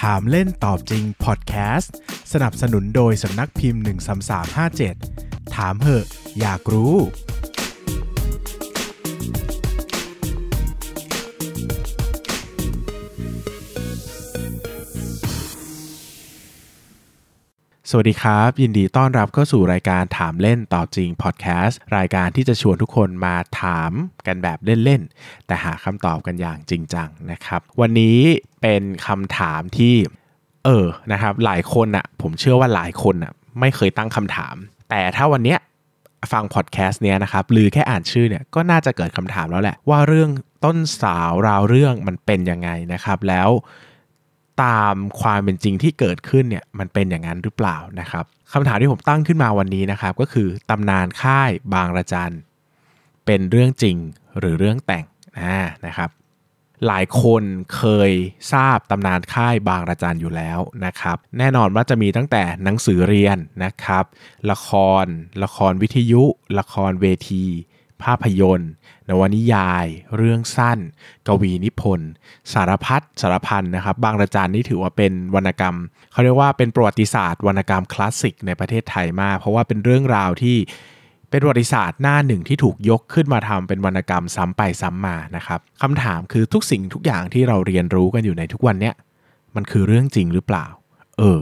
ถามเล่นตอบจริงพอดแคสต์สนับสนุนโดยสำนักพิมพ์ 13357 ถามเหอะ อยากรู้ สวัสดีครับ ยินดีต้อนรับเข้าสู่รายการถามเล่นตอบจริงพอดแคสต์รายการที่จะชวนทุกคนมาถามกันแบบเล่นๆ แต่หาคำตอบกันอย่างจริงจังนะครับ วันนี้เป็นคำถามที่ เออนะครับ หลายคนอะผมเชื่อว่าหลายคนอะไม่เคยตั้งคำถาม แต่ถ้าวันเนี้ยฟังพอดแคสต์เนี้ยนะครับหรือแค่อ่านชื่อเนี่ยก็น่าจะเกิดคำถามแล้วแหละ ว่าเรื่องต้นสาวราวเรื่องมันเป็นยังไงนะครับแล้ว ตามความเป็นจริงที่เกิดขึ้นเนี่ยมันเป็นอย่างนั้นหรือเปล่านะครับคำถามที่ผมตั้งขึ้นมาวันนี้นะครับ ก็คือตำนานค่ายบางระจันเป็นเรื่องจริงหรือเรื่องแต่งนะครับ หลายคนเคยทราบตำนานค่ายบางระจันอยู่แล้วนะครับ แน่นอนว่าจะมีตั้งแต่หนังสือเรียนนะครับ ละคร ละครวิทยุ ละครเวที ภาพยนตร์ นวนิยาย เรื่องสั้น กวีนิพนธ์ สารพัดสารพันนะครับ บางระจันนี่ถือว่าเป็นวรรณกรรม เขาเรียกว่าเป็นประวัติศาสตร์วรรณกรรมคลาสสิกในประเทศไทยมาก เพราะว่าเป็นเรื่องราวที่เป็นประวัติศาสตร์หน้าหนึ่งที่ถูกยกขึ้นมาทำเป็นวรรณกรรมซ้ำไปซ้ำมานะครับคำถามคือทุกสิ่งทุกอย่างที่เราเรียนรู้กันอยู่ในทุกวันเนี้ยมันคือเรื่องจริงหรือเปล่า เออ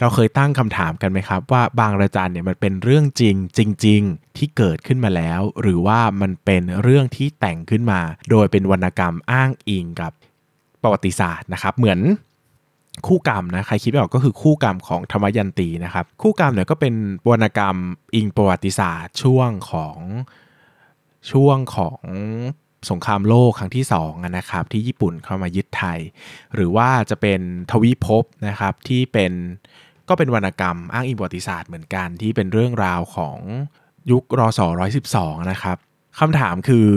เราเคยตั้งคำถามกันไหมครับ ว่าบางระจันเนี่ยมันเป็นเรื่องจริงจริง ๆ ที่เกิดขึ้นมาแล้ว หรือว่ามันเป็นเรื่องที่แต่งขึ้นมา โดยเป็นวรรณกรรมอ้างอิงกับประวัติศาสตร์นะครับ เหมือนคู่กรรมนะใครคิดไม่ออกก็คือคู่กรรมของธรรมยันตีนะครับ คู่กรรมเนี่ยก็เป็นวรรณกรรมอิงประวัติศาสตร์ช่วงของช่วงของ สงครามโลกครั้งที่2อะนะครับที่ญี่ปุ่นเข้ามายึดไทย หรือว่าจะเป็นทวิภพนะครับที่เป็นก็เป็นวรรณกรรมอ้างอิงประวัติศาสตร์เหมือนกันที่เป็นเรื่องราวของยุครศ112นะครับคำถามคือ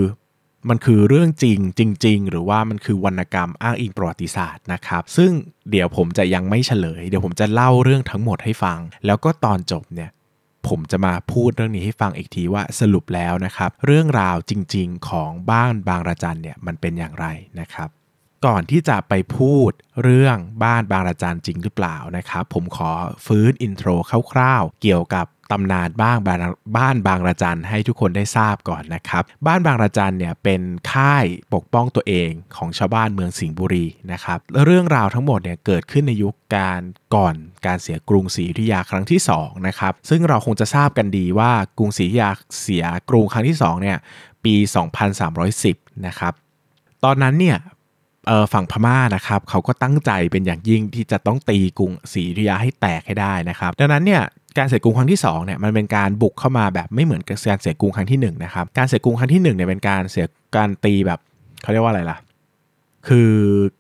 มันคือเรื่องจริงจริง ๆ หรือว่ามันคือวรรณกรรมอ้างอิงประวัติศาสตร์นะครับซึ่งเดี๋ยวผมจะยังไม่เฉลย เดี๋ยวผมจะเล่าเรื่องทั้งหมดให้ฟัง แล้วก็ตอนจบเนี่ย ผมจะมาพูดเรื่องนี้ให้ฟังอีกทีว่าสรุปแล้วนะครับ เรื่องราวจริง ๆ ของบ้านบางระจันเนี่ยมันเป็นอย่างไรนะครับ ก่อนที่จะไปพูดเรื่องบ้านบางระจันจริงหรือเปล่านะครับ ผมขอฟื้นอินโทรคร่าวๆ เกี่ยวกับตำนานบ้างบางบ้านบางระจันให้ทุกคนได้ทราบก่อนนะครับ บ้านบางระจันเนี่ยเป็นค่ายปกป้องตัวเองของชาวบ้านเมืองสิงห์บุรีนะครับเรื่องราวทั้งหมดเนี่ยเกิดขึ้นในยุคการก่อนการเสียกรุงศรีอยุธยาครั้งที่2นะครับซึ่งเราคงจะทราบกันดีว่ากรุงศรีอยุธยาเสียกรุงครั้งที่2เนี่ยปี 2310 นะครับตอนนั้นเนี่ย ฝั่งพม่านะครับเขาก็ตั้งใจเป็นอย่างยิ่งที่จะต้องตีกรุงศรีอยุธยาให้แตกให้ได้นะครับ ดังนั้นเนี่ยการเสียกรุงครั้งที่2เนี่ยมันเป็นการบุกเข้ามาแบบไม่เหมือนกับการเสียกรุงครั้งที่1นะครับการเสียกรุงครั้งที่1เนี่ยเป็นการเสียการตีแบบเขาเรียกว่าอะไรล่ะ คือ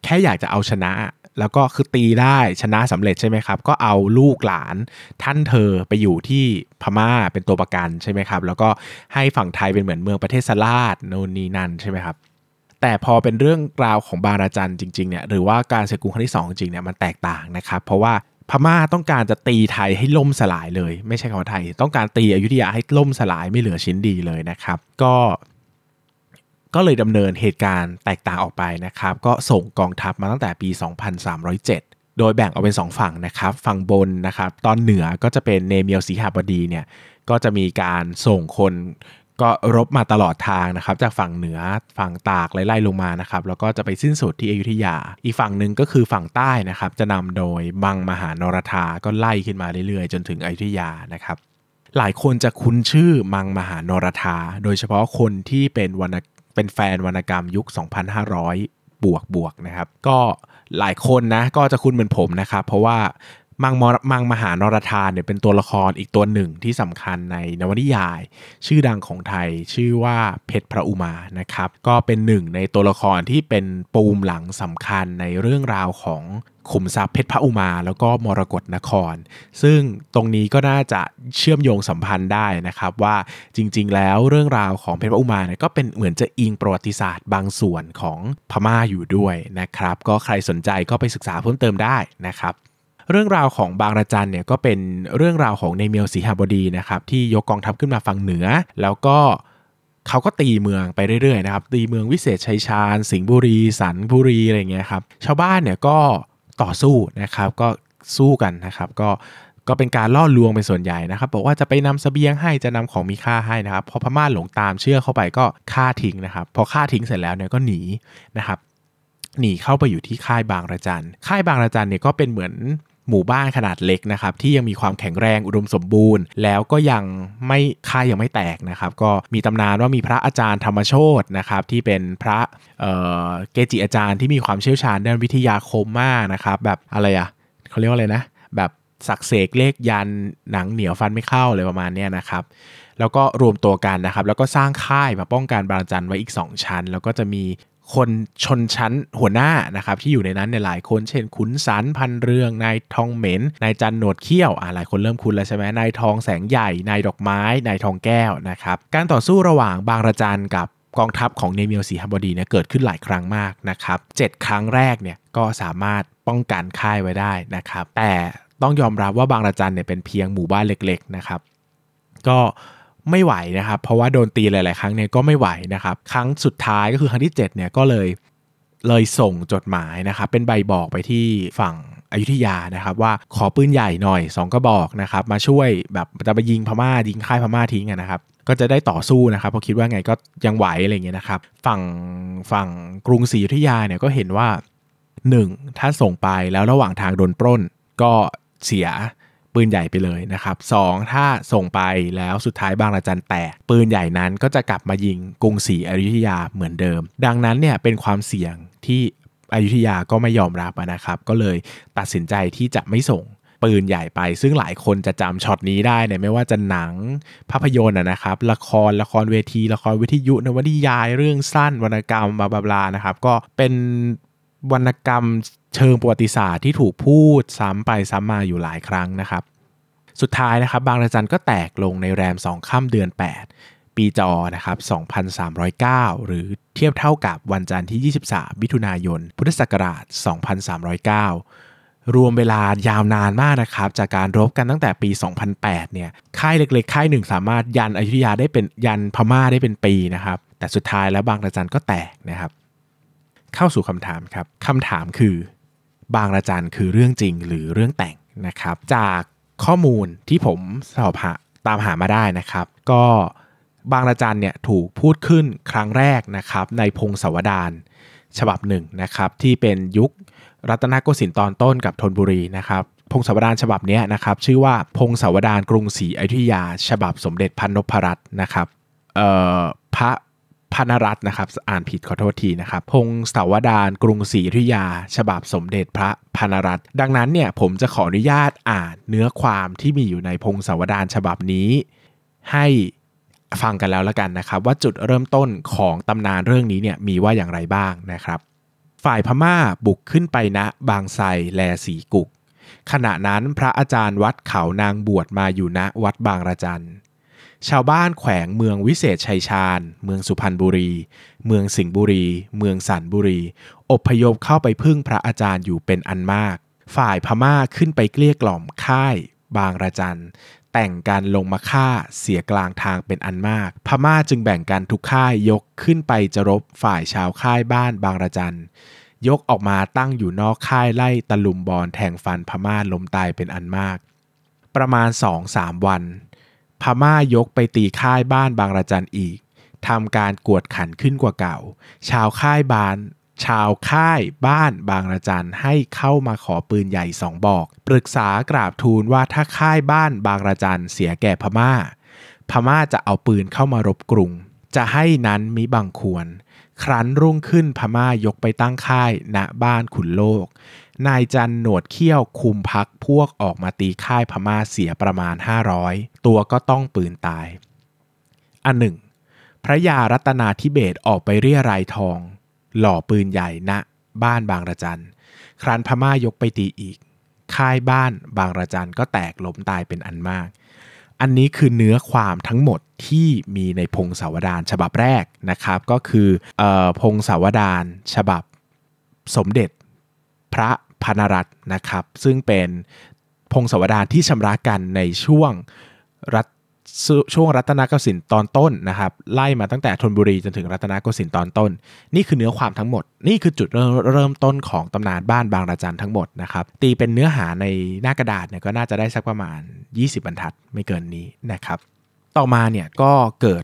แค่อยากจะเอาชนะแล้วก็คือตีได้ชนะสำเร็จใช่ไหมครับ ก็เอาลูกหลานท่านเธอไปอยู่ที่พม่าเป็นตัวประกันใช่ไหมครับ แล้วก็ให้ฝั่งไทยเป็นเหมือนเมืองประเทศสลาดโนนนีนันใช่ไหมครับ แต่พอเป็นเรื่องราวของบาราจันจริงๆเนี่ยหรือว่าการเสียกรุงครั้งที่2จริงเนี่ยมันแตกต่างนะครับ เพราะว่าพม่าต้องการจะตีไทยให้ล่มสลายเลย ไม่ใช่คำว่าไทย ต้องการตีอยุธยาให้ล่มสลายไม่เหลือชิ้นดีเลยนะครับ ก็ก็เลยดำเนินเหตุการณ์แตกต่างออกไปนะครับ ก็ส่งกองทัพมาตั้งแต่ปี 2307 โดยแบ่งออกเป็น 2 ฝั่งนะครับ ฝั่งบนนะครับ ตอนเหนือก็จะเป็นเนเมียวสีหบดีเนี่ย ก็จะมีการส่งคน ก็รบมาตลอดทางนะครับ จากฝั่งเหนือฝั่งตากไล่ๆลงมานะครับ แล้วก็จะไปสิ้นสุดที่อยุธยา อีกฝั่งหนึ่งก็คือฝั่งใต้นะครับ จะนำโดยมังมหานรธาก็ไล่ขึ้นมาเรื่อยๆ จนถึงอยุธยานะครับ หลายคนจะคุ้นชื่อมังมหานรธาโดยเฉพาะคนที่เป็นวรรณเป็นแฟนวรรณกรรมยุค 2,500 บวกบวกนะครับ ก็หลายคนนะก็จะคุ้นเหมือนผมนะครับ เพราะว่า มังมมังมหานรธาเนี่ยเป็นตัวละครอีกตัวหนึ่งที่สำคัญในนวนิยาย ชื่อดังของไทยชื่อว่าเพชรพระอุมานะครับ ก็เป็นหนึ่งในตัวละครที่เป็นปูมหลังสำคัญในเรื่องราวของขุมทรัพย์เพชรพระอุมาแล้วก็มรกรนคร ซึ่งตรงนี้ก็น่าจะเชื่อมโยงสัมพันธ์ได้นะครับว่าจริง ๆ แล้วเรื่องราวของเพชรพระอุมาเนี่ยก็เป็นเหมือนจะอิงประวัติศาสตร์บางส่วนของพม่าอยู่ด้วยนะครับ ก็ใครสนใจก็ไปศึกษาเพิ่มเติมได้นะครับ เรื่องราวของบางระจันเนี่ยก็เป็นเรื่องราวของในเมียวสีหบดีนะครับที่ยกกองทัพขึ้นมาฝั่งเหนือ แล้วก็เขาก็ตีเมืองไปเรื่อยๆนะครับตีเมืองวิเศษชัยชาญ สิงห์บุรี สันบุรีอะไรเงี้ยครับชาวบ้านเนี่ยก็ต่อสู้นะครับก็สู้กันนะครับก็ก็เป็นการล่อลวงเป็นส่วนใหญ่นะครับ บอกว่าจะไปนำสเสบียงให้จะนำของมีค่าให้นะครับ พอพม่าหลงตามเชื่อเข้าไปก็ฆ่าทิ้งนะครับ พอฆ่าทิ้งเสร็จแล้วเนี่ยก็หนีนะครับ หนีเข้าไปอยู่ที่ค่ายบางระจัน ค่ายบางระจันเนี่ยก็เป็นเหมือน หมู่บ้านขนาดเล็กนะครับที่ยังมีความแข็งแรงอุดมสมบูรณ์ แล้วก็ยังไม่ค่ายยังไม่แตกนะครับ ก็มีตำนานว่ามีพระอาจารย์ธรรมโชตนะครับที่เป็นพระเเกจิอาจารย์ที่มีความเชี่ยวชาญด้านวิทยาคมมากนะครับ แบบอะไรอะเขาเรียกว่าอะไรนะ แบบสักเสกเลขยันหนังเหนียวฟันไม่เข้าเลยประมาณนี้นะครับแล้วก็รวมตัวกันนะครับ แล้วก็สร้างค่ายมาป้องกันบางจันไว้อีก 2 ชั้น แล้วก็จะมี คนชนชั้นหัวหน้านะครับที่อยู่ในนั้นในหลายคนเช่นขุนสันพันเรืองนายทองเหม็นนายจันหนวดเขี้ยวอ่าหลายคนเริ่มคุ้นแล้วใช่ไหมนายทองแสงใหญ่นายดอกไม้นายทองแก้วนะครับการต่อสู้ระหว่างบางระจันกับกองทัพของเนมียวสีฮับบดีเนี่ยเกิดขึ้นหลายครั้งมากนะครับเครั้งแรกเนี่ยก็สามารถป้องกันค่ายไว้ได้นะครับแต่ต้องยอมรับว่าบางระจันเนี่ยเป็นเพียงหมู่บ้านเล็กๆนะครับก็ ไม่ไหวนะครับ เพราะว่าโดนตีหลาย ๆ ครั้งเนี่ยก็ไม่ไหวนะครับ ครั้งสุดท้ายก็คือครั้งที่ 7 เนี่ยก็เลยเลยส่งจดหมายนะครับ เป็นใบบอกไปที่ฝั่งอยุธยานะครับว่าขอปืนใหญ่หน่อย 2กระบอกนะครับมาช่วยแบบจะไปยิงพม่ายิงค่ายพม่าทิ้งนะครับก็จะได้ต่อสู้นะครับเพราะคิดว่าไงก็ยังไหวอะไรเงี้ยนะครับ ฝั่งฝั่งกรุงศรีอยุธยาเนี่ยก็เห็นว่า 1. ถ้าส่งไปแล้วระหว่างทางโดนปล้นก็เสีย ปืนใหญ่ไปเลยนะครับสถ้าส่งไปแล้วสุดท้ายบางระจันแตก ปืนใหญ่นั้นก็จะกลับมายิงกรุงศรีอยุธยาเหมือนเดิม ดังนั้นเนี่ยเป็นความเสี่ยงที่อยุธยาก็ไม่ยอมรับนะครับ ก็เลยตัดสินใจที่จะไม่ส่งปืนใหญ่ไป ซึ่งหลายคนจะจำช็อตนี้ได้เนี่ยไม่ว่าจะหนังภาพยนตร์นะครับ ละครละครเวที ละครวิทยุนวนิยายเรื่องสั้นวรรณกรรมบลาบลานะครับ ก็เป็นวรรณกรรม เชิงประวัติศาสตร์ที่ถูกพูดซ้ำไปซ้ำมาอยู่หลายครั้งนะครับ สุดท้ายนะครับบางระจันก็แตกลงในแรม 2 ค่ำเดือน 8 ปีจอนะครับ 2309 หรือเทียบเท่ากับวันจันทร์ที่ 23 มิถุนายน พุทธศักราช 2309 รวมเวลายาวนานมากนะครับ จากการรบกันตั้งแต่ปี 2008 เนี่ยค่ายเล็กๆ ค่ายหนึ่งสามารถยันอยุธยาได้เป็นยันพม่าได้เป็นปีนะครับ แต่สุดท้ายแล้วบางระจันก็แตกนะครับ เข้าสู่คำถามครับคำถามคือ บางระจันคือเรื่องจริงหรือเรื่องแต่งนะครับ จากข้อมูลที่ผมสอบหาตามหามาได้นะครับ ก็บางระจันเนี่ยถูกพูดขึ้นครั้งแรกนะครับในพงศาวดารฉบับหนึ่งนะครับที่เป็นยุครัตนโกสินทร์ตอนต้นกับธนบุรีนะครับพงศาวดารฉบับนี้นะครับชื่อว่าพงศาวดารกรุงศรีอยุธยา ฉบับสมเด็จพันนพรัตน์นะครับพระ พนรัตน์นะครับ อ่านผิดขอโทษทีนะครับ พงศาวดารกรุงศรีอยุธยา ฉบับสมเด็จพระพนรัตน์ดังนั้นเนี่ยผมจะขออนุญาตอ่านเนื้อความที่มีอยู่ในพงศาวดารฉบับนี้ ให้ฟังกันแล้วละกันนะครับ ว่าจุดเริ่มต้นของตำนานเรื่องนี้เนี่ยมีว่าอย่างไรบ้างนะครับ ฝ่ายพม่าบุกขึ้นไปณนะบางไทรแลสีกุก ขณะนั้นพระอาจารย์วัดเขานางบวชมาอยู่ณวัดบางระจัน ชาวบ้านแขวงเมืองวิเศษชัยชาญ เมืองสุพรรณบุรี เมืองสิงห์บุรี เมืองสันบุรี อบพยพเข้าไปพึ่งพระอาจารย์อยู่เป็นอันมาก ฝ่ายพม่าขึ้นไปเกลี้ยกล่อมค่าย บางระจันแต่งกันลงมาฆ่าเสียกลางทางเป็นอันมาก พม่าจึงแบ่งกันทุกค่ายยกขึ้นไปจะรบฝ่ายชาวค่ายบ้านบางระจันยกออกมาตั้งอยู่นอกค่ายไล่ตะลุมบอลแทงฟันพม่าล้มตายเป็นอันมาก ประมาณสองสามวัน พม่ายกไปตีค่ายบ้านบางระจันอีกทำการกวดขันขึ้นกว่าเก่า ชาวค่ายบาน ชาวค่ายบ้านบางระจันให้เข้ามาขอปืนใหญ่สองบอก ปรึกษากราบทูลว่าถ้าค่ายบ้านบางระจันเสียแก่พม่า พม่าจะเอาปืนเข้ามารบกรุง จะให้นั้นมิบังควร ครั้นรุ่งขึ้นพม่ายกไปตั้งค่ายณบ้านขุนโลก นายจันหนวดเขี้ยวคุมพักพวกออกมาตีค่ายพม่าเสียประมาณ 500 ตัวก็ต้องปืนตาย อันหนึ่ง พระยารัตนาธิเบศออกไปเรียรายทอง หล่อปืนใหญ่ณบ้านบางระจัน ครั้นพม่ายกไปตีอีก ค่ายบ้านบางระจันก็แตกล้มตายเป็นอันมาก อันนี้คือเนื้อความทั้งหมดที่มีในพงศาวดารฉบับแรกนะครับ ก็คืออพงศาวดารฉบับสมเด็จ พระพนรัตนะครับ ซึ่งเป็นพงศาวดารที่ชำระกันในช่วงรัช่วงรัตนโกสินทร์ตอนต้นนะครับ ไล่มาตั้งแต่ธนบุรีจนถึงรัตนโกสินทร์ตอนต้น นี่คือเนื้อความทั้งหมด นี่คือจุดเริ่มเริ่มต้นของตำนานบ้านบางระจันทั้งหมดนะครับตีเป็นเนื้อหาในหน้ากระดาษเนี่ยก็น่าจะได้สักประมาณ 20 บรรทัดไม่เกินนี้นะครับ ต่อมาเนี่ยก็เกิด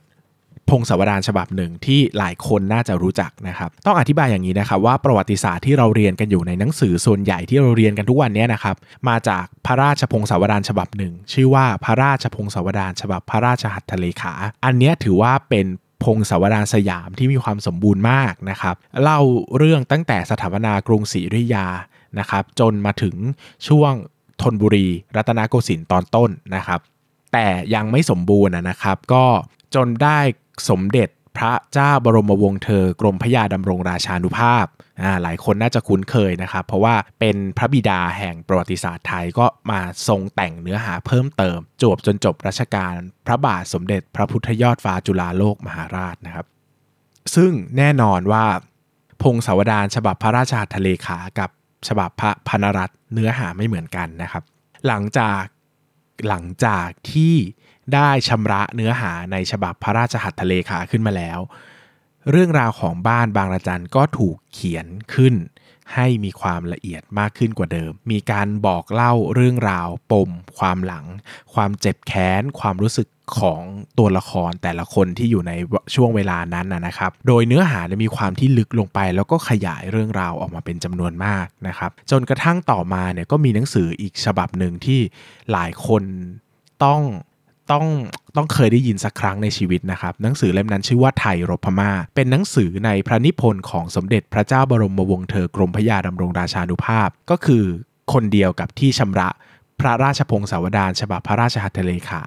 พงศาวดารฉบับหนึ่งที่หลายคนน่าจะรู้จักนะครับต้องอธิบายอย่างนี้นะครับว่าประวัติศาสตร์ที่เราเรียนกันอยู่ในหนังสือส่วนใหญ่ที่เราเรียนกันทุกวันนี้นะครับมาจากพระราชพงศาวดารฉบับหนึ่ง ชื่อว่าพระราชพงศาวดารฉบับพระราชหัตถเลขา อันนี้ถือว่าเป็นพงศาวดารสยามที่มีความสมบูรณ์มากนะครับเล่าเรื่องตั้งแต่สถาปนากรุงศรีอยุธยานะครับจนมาถึงช่วงธนบุรี รัตนโกสินทร์ตอนต้นนะครับแต่ยังไม่สมบูรณ์นะครับ ก็ จนได้สมเด็จพระเจ้าบรมวงศ์เธอกรมพระยาดำรงราชานุภาพอ่าหลายคนน่าจะคุ้นเคยนะครับ เพราะว่าเป็นพระบิดาแห่งประวัติศาสตร์ไทยก็มาทรงแต่งเนื้อหาเพิ่มเติม จวบจนจบรัชกาลพระบาทสมเด็จพระพุทธยอดฟ้าจุฬาโลกมหาราชนะครับ ซึ่งแน่นอนว่า พงศาวดารฉบับพระราชาทะเลขากับฉบับพระพนรัตนเนื้อหาไม่เหมือนกันนะครับ หลังจากหลังจากที่ ได้ชำระเนื้อหาในฉบับพระราชหัตถเลขาขึ้นมาแล้ว เรื่องราวของบ้านบางระจันก็ถูกเขียนขึ้น ให้มีความละเอียดมากขึ้นกว่าเดิม มีการบอกเล่าเรื่องราวปม ความหลัง ความเจ็บแค้น ความรู้สึกของตัวละครแต่ละคนที่อยู่ในช่วงเวลานั้นนะครับ โดยเนื้อหาจะมีความที่ลึกลงไป แล้วก็ขยายเรื่องราวออกมาเป็นจำนวนมากนะครับ จนกระทั่งต่อมาเนี่ยก็มีหนังสืออีกฉบับหนึ่งที่หลายคนต้อง ต้องต้องเคยได้ยินสักครั้งในชีวิตนะครับ หนังสือเล่มนั้นชื่อว่าไทยรบพมา่า เป็นหนังสือในพระนิพนธ์ของสมเด็จพระเจ้าบรมวงศ์เธอกรมพระยาดำรงราชานุภาพ ก็คือคนเดียวกับที่ชำระพระราชพงศาวดารฉบับพระราชหัตถเลขา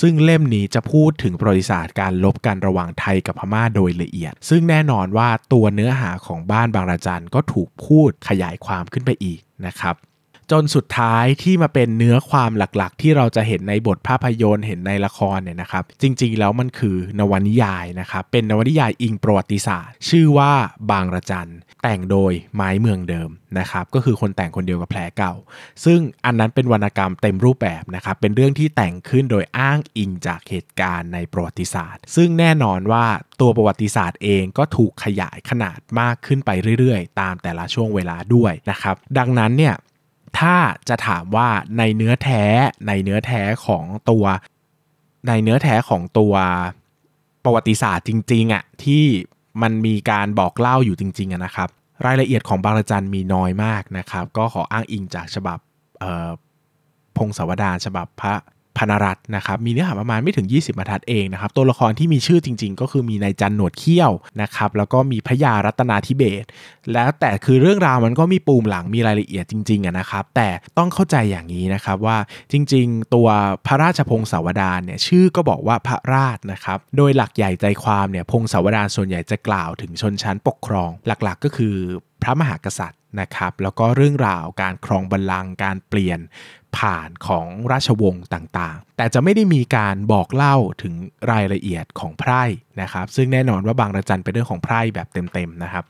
ซึ่งเล่มนี้จะพูดถึงประวัติศาสตร์การลบกันระหว่างไทยกับพม่าโดยละเอียด ซึ่งแน่นอนว่าตัวเนื้อหาของบ้านบางระจันก็ถูกพูดขยายความขึ้นไปอีกนะครับ จนสุดท้ายที่มาเป็นเนื้อความหลักๆ ที่เราจะเห็นในบทภาพยนตร์เห็นในละครเนี่ยนะครับ จริงๆแล้วมันคือนวนิยายนะครับ เป็นนวนิยายอิงประวัติศาสตร์ ชื่อว่าบางระจันแต่งโดยไม้เมืองเดิมนะครับ ก็คือคนแต่งคนเดียวกับแผลเก่า ซึ่งอันนั้นเป็นวรรณกรรมเต็มรูปแบบนะครับ เป็นเรื่องที่แต่งขึ้นโดยอ้างอิงจากเหตุการณ์ในประวัติศาสตร์ ซึ่งแน่นอนว่าตัวประวัติศาสตร์เองก็ถูกขยายขนาดมากขึ้นไปเรื่อยๆ ตามแต่ละช่วงเวลาด้วยนะครับ ดังนั้นเนี่ย ถ้าจะถามว่าในเนื้อแท้ในเนื้อแท้ของตัว ในเนื้อแท้ของตัวประวัติศาสตร์จริงๆอะ่ะที่มันมีการบอกเล่าอยู่จริงๆนะครับ รายละเอียดของบางระจันมีน้อยมากนะครับ ก็ขออ้างอิงจากฉบับพงศาวดารฉบับพระ พนรัตนะครับมีเนื้อหาประมาณไม่ถึง 20บรรทัดเองนะครับตัวละครที่มีชื่อจริง ๆ ก็คือมีนายจันหนวดเขี้ยวนะครับแล้วก็มีพระยารัตนาธิเบศแล้วแต่คือเรื่องราวมันก็มีปูมหลังมีรายละเอียดจริงๆนะครับแต่ต้องเข้าใจอย่างนี้นะครับว่าจริง ๆ ตัวพระราชพงศาวดารเนี่ยชื่อก็บอกว่าพระราชนะครับโดยหลักใหญ่ใจความเนี่ยพงศาวดารส่วนใหญ่จะกล่าวถึงชนชั้นปกครอง หลักๆ ก็คือ พระมหากษัตริย์นะครับ แล้วก็เรื่องราวการครองบัลลังก์การเปลี่ยนผ่านของราชวงศ์ต่างๆ แต่จะไม่ได้มีการบอกเล่าถึงรายละเอียดของไพร่นะครับ ซึ่งแน่นอนว่าบางระจันเป็นเรื่องของไพร่แบบเต็มๆนะครับ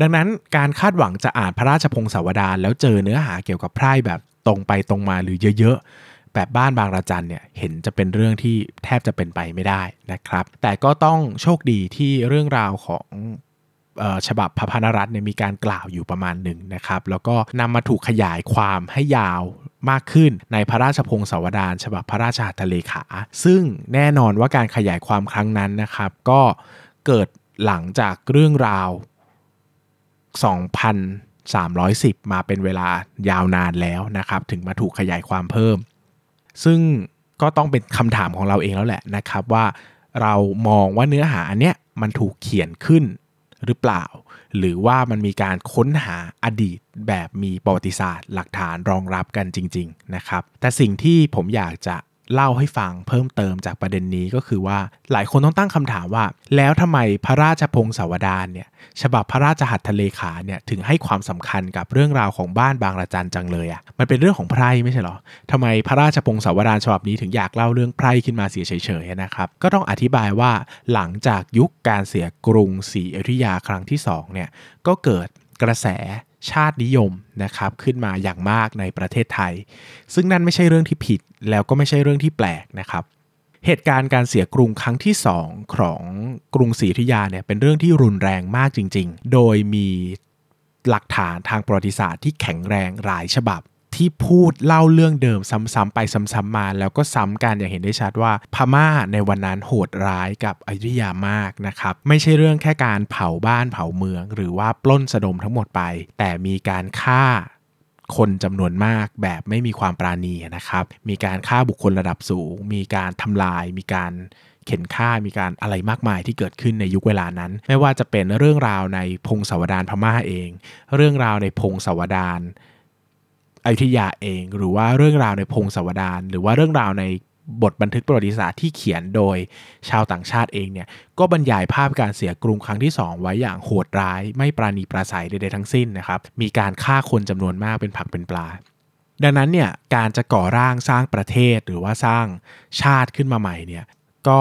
ดังนั้นการคาดหวังจะอ่านพระราชพงศาวดารแล้วเจอเนื้อหาเกี่ยวกับไพร่แบบตรงไปตรงมาหรือเยอะๆ แบบบ้านบางระจันเนี่ยเห็นจะเป็นเรื่องที่แทบจะเป็นไปไม่ได้นะครับ แต่ก็ต้องโชคดีที่เรื่องราวของ ฉบับพระพนรัตน์เนี่ยมีการกล่าวอยู่ประมาณหนึ่งนะครับ แล้วก็นำมาถูกขยายความให้ยาวมากขึ้นในพระราชพงศาวดารฉบับพระราชหัตถเลขา ซึ่งแน่นอนว่าการขยายความครั้งนั้นนะครับ ก็เกิดหลังจากเรื่องราว 2,310 มาเป็นเวลายาวนานแล้วนะครับ ถึงมาถูกขยายความเพิ่ม ซึ่งก็ต้องเป็นคำถามของเราเองแล้วแหละนะครับว่าเรามองว่าเนื้อหาอันเนี้ยมันถูกเขียนขึ้น หรือเปล่า หรือว่ามันมีการค้นหาอดีตแบบมีประวัติศาสตร์ หลักฐานรองรับกันจริง ๆ นะครับ แต่สิ่งที่ผมอยากจะ เล่าให้ฟังเพิ่มเติมจากประเด็นนี้ก็คือว่าหลายคนต้องตั้งคำถามว่า แล้วทำไมพระราชพงศาวดารเนี่ยฉบับพระราชหัตถเลขาเนี่ยถึงให้ความสำคัญกับเรื่องราวของบ้านบางระจันจังเลยอะ่ะมันเป็นเรื่องของไพร่ไม่ใช่หรอทำไมพระราชพงศาวดารฉบับนี้ถึงอยากเล่าเรื่องไพร่ขึ้นมาเสียเฉยๆนะครับก็ต้องอธิบายว่าหลังจากยุคการเสียกรุงศรีอยุธยาครั้งที่2เนี่ยก็เกิดกระแสชาตินิยมนะครับขึ้นมาอย่างมากในประเทศไทย ซึ่งนั่นไม่ใช่เรื่องที่ผิด แล้วก็ไม่ใช่เรื่องที่แปลกนะครับ เหตุการณ์การเสียกรุงครั้งที่สองของกรุงศรีอยุธยาเนี่ยเป็นเรื่องที่รุนแรงมากจริง ๆ โดยมีหลักฐานทางประวัติศาสตร์ที่แข็งแรงหลายฉบับ ที่พูดเล่าเรื่องเดิมซ้ำๆไปซ้ำๆมา แล้วก็ซ้ำกันอย่างเห็นได้ชัดว่าพม่าในวันนั้นโหดร้ายกับอยุธยามากนะครับไม่ใช่เรื่องแค่การเผาบ้านเผาเมือง หรือว่าปล้นสะดมทั้งหมดไป แต่มีการฆ่า คนจำนวนมากแบบไม่มีความปราณีนะครับ มีการฆ่าบุคคลระดับสูง มีการทำลาย มีการเข็นฆ่ามีการอะไรมากมายที่เกิดขึ้นในยุคเวลานั้น ไม่ว่าจะเป็นเรื่องราวในพงศาวดารพม่าเอง เรื่องราวในพงศาวดารอยุธยาเอง หรือว่าเรื่องราวในพงศาวดารหรือว่าเรื่องราวใน บทบันทึกประวัติศาสตร์ที่เขียนโดยชาวต่างชาติเองเนี่ยก็บรรยายภาพการเสียกรุงครั้งที่ 2 ไว้อย่างโหดร้าย ไม่ปราณีปราศัยใดๆทั้งสิ้นนะครับมีการฆ่าคนจำนวนมากเป็นผักเป็นปลา ดังนั้นเนี่ยการจะก่อร่างสร้างประเทศหรือว่าสร้างชาติขึ้นมาใหม่เนี่ยก็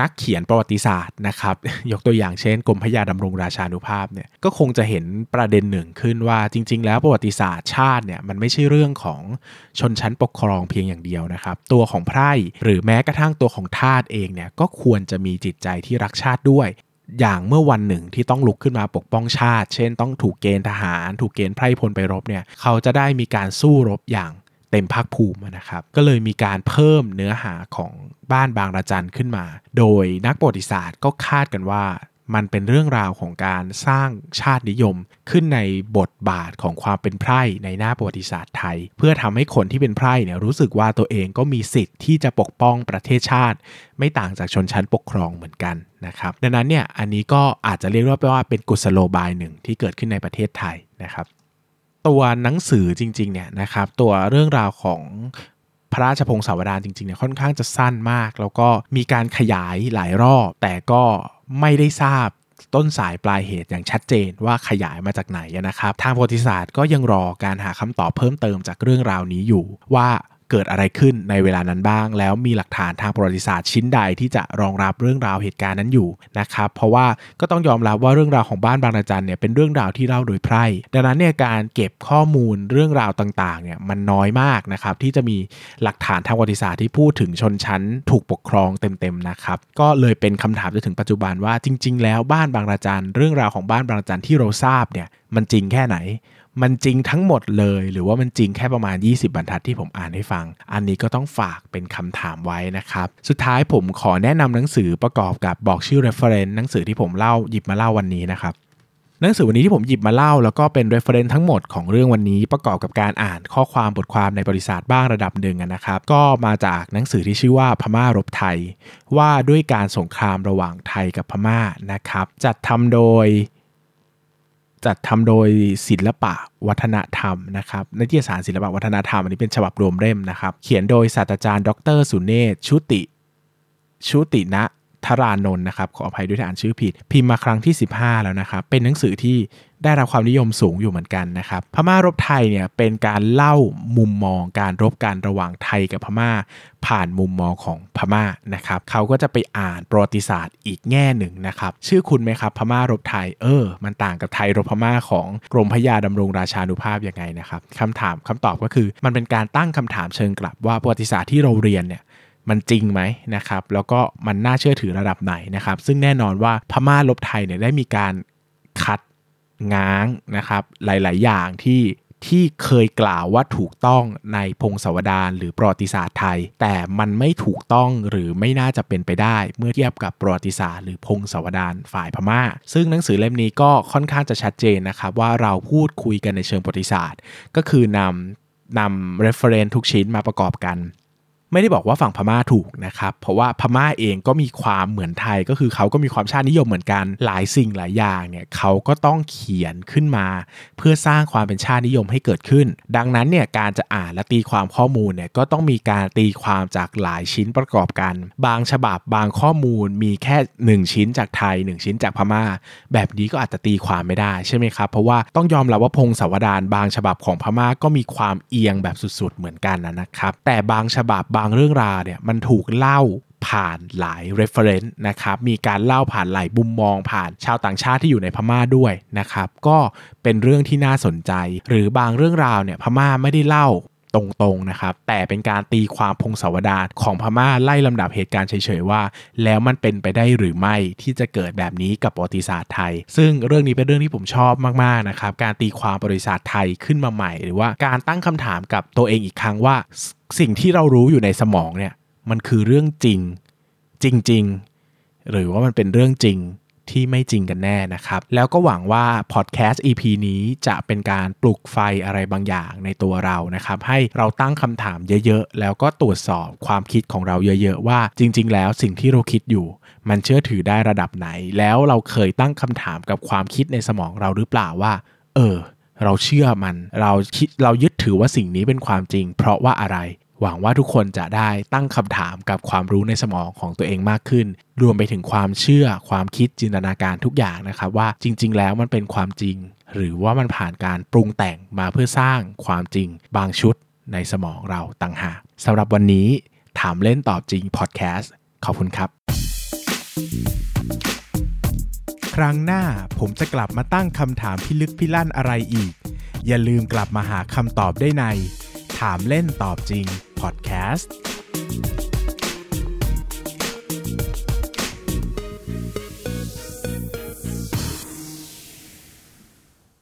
นักเขียนประวัติศาสตร์นะครับ ยกตัวอย่างเช่นกรมพระยาดำรงราชานุภาพเนี่ยก็คงจะเห็นประเด็นหนึ่งขึ้นว่าจริง ๆ แล้วประวัติศาสตร์ชาติเนี่ยมันไม่ใช่เรื่องของชนชั้นปกครองเพียงอย่างเดียวนะครับ ตัวของไพร่หรือแม้กระทั่งตัวของทาสเองเนี่ยก็ควรจะมีจิตใจที่รักชาติด้วยอย่างเมื่อวันหนึ่งที่ต้องลุกขึ้นมาปกป้องชาติ เช่น ต้องถูกเกณฑ์ทหาร ถูกเกณฑ์ไพร่พลไปรบเนี่ย เขาจะได้มีการสู้รบอย่าง เต็มภาคภูมินะครับ ก็เลยมีการเพิ่มเนื้อหาของบ้านบางระจันขึ้นมา โดยนักประวัติศาสตร์ก็คาดกันว่ามันเป็นเรื่องราวของการสร้างชาตินิยมขึ้นในบทบาทของความเป็นไพร่ในหน้าประวัติศาสตร์ไทย เพื่อทำให้คนที่เป็นไพร่เนี่ยรู้สึกว่าตัวเองก็มีสิทธิ์ที่จะปกป้องประเทศชาติ ไม่ต่างจากชนชั้นปกครองเหมือนกันนะครับดังนั้นเนี่ยอันนี้ก็อาจจะเรียกว่าเป็นกุศโลบายหนึ่งที่เกิดขึ้นในประเทศไทยนะครับ ตัวหนังสือจริงๆเนี่ยนะครับตัวเรื่องราวของพระราชพงศาวดารจริงๆเนี่ยค่อนข้างจะสั้นมาก แล้วก็มีการขยายหลายรอบ แต่ก็ไม่ได้ทราบต้นสายปลายเหตุอย่างชัดเจนว่าขยายมาจากไหนนะครับ ทางประวัติศาสตร์ก็ยังรอการหาคำตอบเพิ่มเติมจากเรื่องราวนี้อยู่ว่า เกิดอะไรขึ้นในเวลานั้นบ้าง แล้วมีหลักฐานทางประวัติศาสตร์ชิ้นใดที่จะรองรับเรื่องราวเหตุการณ์นั้นอยู่นะครับเพราะว่าก็ต้องยอมรับว่าเรื่องราวของบ้านบางระจันเนี่ยเป็นเรื่องราวที่เล่าโดยไพร่ดังนั้นเนี่ยการเก็บข้อมูลเรื่องราวต่างๆเนี่ยมันน้อยมากนะครับที่จะมีหลักฐานทางประวัติศาสตร์ที่พูดถึงชนชั้นถูกปกครองเต็มๆนะครับก็เลยเป็นคำถามจนถึงปัจจุบันว่าจริง ๆ แล้วบ้านบางระจันเรื่องราวของบ้านบางระจันที่เราทราบเนี่ยมันจริงแค่ไหน มันจริงทั้งหมดเลย หรือว่ามันจริงแค่ประมาณ 20 บรรทัดที่ผมอ่านให้ฟัง อันนี้ก็ต้องฝากเป็นคำถามไว้นะครับ สุดท้ายผมขอแนะนำหนังสือประกอบกับบอกชื่อ reference หนังสือที่ผมเล่าหยิบมาเล่าวันนี้นะครับหนังสือวันนี้ที่ผมหยิบมาเล่า แล้วก็เป็น reference ทั้งหมดของเรื่องวันนี้ประกอบกับการอ่านข้อความบทความในบริษัทบ้างระดับหนึ่งนะครับ ก็มาจากหนังสือที่ชื่อว่าพม่ารบไทย ว่าด้วยการสงครามระหว่างไทยกับพม่านะครับ จัดทำโดย จัดทำโดยศิลปะวัฒนธรรมนะครับนิตยสารศิลปะวัฒนธรรมอันนี้เป็นฉบับรวมเล่มนะครับ เขียนโดยศาสตราจารย์ ดรสุเนศชุติ ชุตินะธารานนท์นะครับ ขออภัยด้วยที่อ่านชื่อผิด พิมพ์มาครั้งที่ 15 แล้วนะครับ เป็นหนังสือที่ ได้รับความนิยมสูงอยู่เหมือนกันนะครับ พม่ารบไทยเนี่ยเป็นการเล่ามุมมองการรบกันระหว่างไทยกับพม่า ผ่านมุมมองของพม่านะครับ เขาก็จะไปอ่านประวัติศาสตร์อีกแง่หนึ่งนะครับ ชื่อคุณไหมครับพม่ารบไทย เออ มันต่างกับไทยรบพม่าของกรมพยาดำรงราชานุภาพยังไงนะครับคำถามคำตอบก็คือมันเป็นการตั้งคำถามเชิงกลับว่าประวัติศาสตร์ที่เราเรียนเนี่ยมันจริงไหมนะครับ แล้วก็มันน่าเชื่อถือระดับไหนนะครับ ซึ่งแน่นอนว่าพม่าลบไทยเนี่ยได้มีการคัด ง้างนะครับหลาย ๆ อย่างที่ที่เคยกล่าวว่าถูกต้องในพงศาวดารหรือประวัติศาสตร์ไทย แต่มันไม่ถูกต้องหรือไม่น่าจะเป็นไปได้ เมื่อเทียบกับประวัติศาสตร์หรือพงศาวดารฝ่ายพม่า ซึ่งหนังสือเล่มนี้ก็ค่อนข้างจะชัดเจนนะครับว่าเราพูดคุยกันในเชิงประวัติศาสตร์ ก็คือนำนำ reference ทุกชิ้นมาประกอบกัน ไม่ได้บอกว่าฝั่งพม่าถูกนะครับเพราะว่าพม่าเองก็มีความเหมือนไทยก็คือเขาก็มีความชาตินิยมเหมือนกันหลายสิ่งหลายอย่างเนี่ยเขาก็ต้องเขียนขึ้นมา เพื่อสร้างความเป็นชาตินิยมให้เกิดขึ้น ดังนั้นเนี่ยการจะอ่านและตีความข้อมูลเนี่ยก็ต้องมีการตีความจากหลายชิ้นประกอบกัน บางฉบับบางข้อมูลมีแค่ 1 ชิ้นจากไทย 1 ชิ้นจากพม่า แบบนี้ก็อาจจะตีความไม่ได้ใช่ไหมครับเพราะว่าต้องยอมรับว่าพงศาวดารบางฉบับของพม่าก็มีความเอียงแบบสุดๆเหมือนกันนะครับแต่บางฉบับบางางเรื่องราวเนี่ยมันถูกเล่าผ่านหลาย reference นะครับมีการเล่าผ่านหลายบุมมองผ่านชาวต่างชาติที่อยู่ในพม่าด้วยนะครับก็เป็นเรื่องที่น่าสนใจ หรือบางเรื่องราวเนี่ยพม่าไม่ได้เล่าตรงๆนะครับแต่เป็นการตีความพงศาวดารของพม่าไล่ลำดับเหตุการณ์เฉยๆว่า แล้วมันเป็นไปได้หรือไม่ที่จะเกิดแบบนี้กับประวัติศาสตร์ไทย ซึ่งเรื่องนี้เป็นเรื่องที่ผมชอบมากๆนะครับการตีความประวัติศาสตร์ไทยขึ้นมาใหม่ หรือว่าการตั้งคำถามกับตัวเองอีกครั้งว่า สิ่งที่เรารู้อยู่ในสมองเนี่ย มันคือเรื่องจริงจริง ๆ หรือว่ามันเป็นเรื่องจริงที่ไม่จริงกันแน่นะครับ แล้วก็หวังว่าพอดแคสต์ EP นี้จะเป็นการปลุกไฟอะไรบางอย่างในตัวเรานะครับ ให้เราตั้งคำถามเยอะๆ แล้วก็ตรวจสอบความคิดของเราเยอะๆ ว่าจริง ๆ แล้วสิ่งที่เราคิดอยู่ มันเชื่อถือได้ระดับไหน แล้วเราเคยตั้งคำถามกับความคิดในสมองเราหรือเปล่าว่า เออ เราเชื่อมัน เราคิดเรายึดถือว่าสิ่งนี้เป็นความจริง เพราะว่าอะไร หวังว่าทุกคนจะได้ตั้งคำถามกับความรู้ในสมองของตัวเองมากขึ้น รวมไปถึงความเชื่อความคิดจินตนาการทุกอย่างนะครับ ว่าจริง ๆ แล้วมันเป็นความจริง หรือว่ามันผ่านการปรุงแต่งมาเพื่อสร้างความจริง บางชุดในสมองเราต่างหากสำหรับวันนี้ถามเล่นตอบจริงพอดแคสต์ขอบคุณครับ ครั้งหน้าผมจะกลับมาตั้งคำถามพิลึกพิลั่นอะไรอีก อย่าลืมกลับมาหาคำตอบได้ใน ถามเล่นตอบจริงพอดแคสต์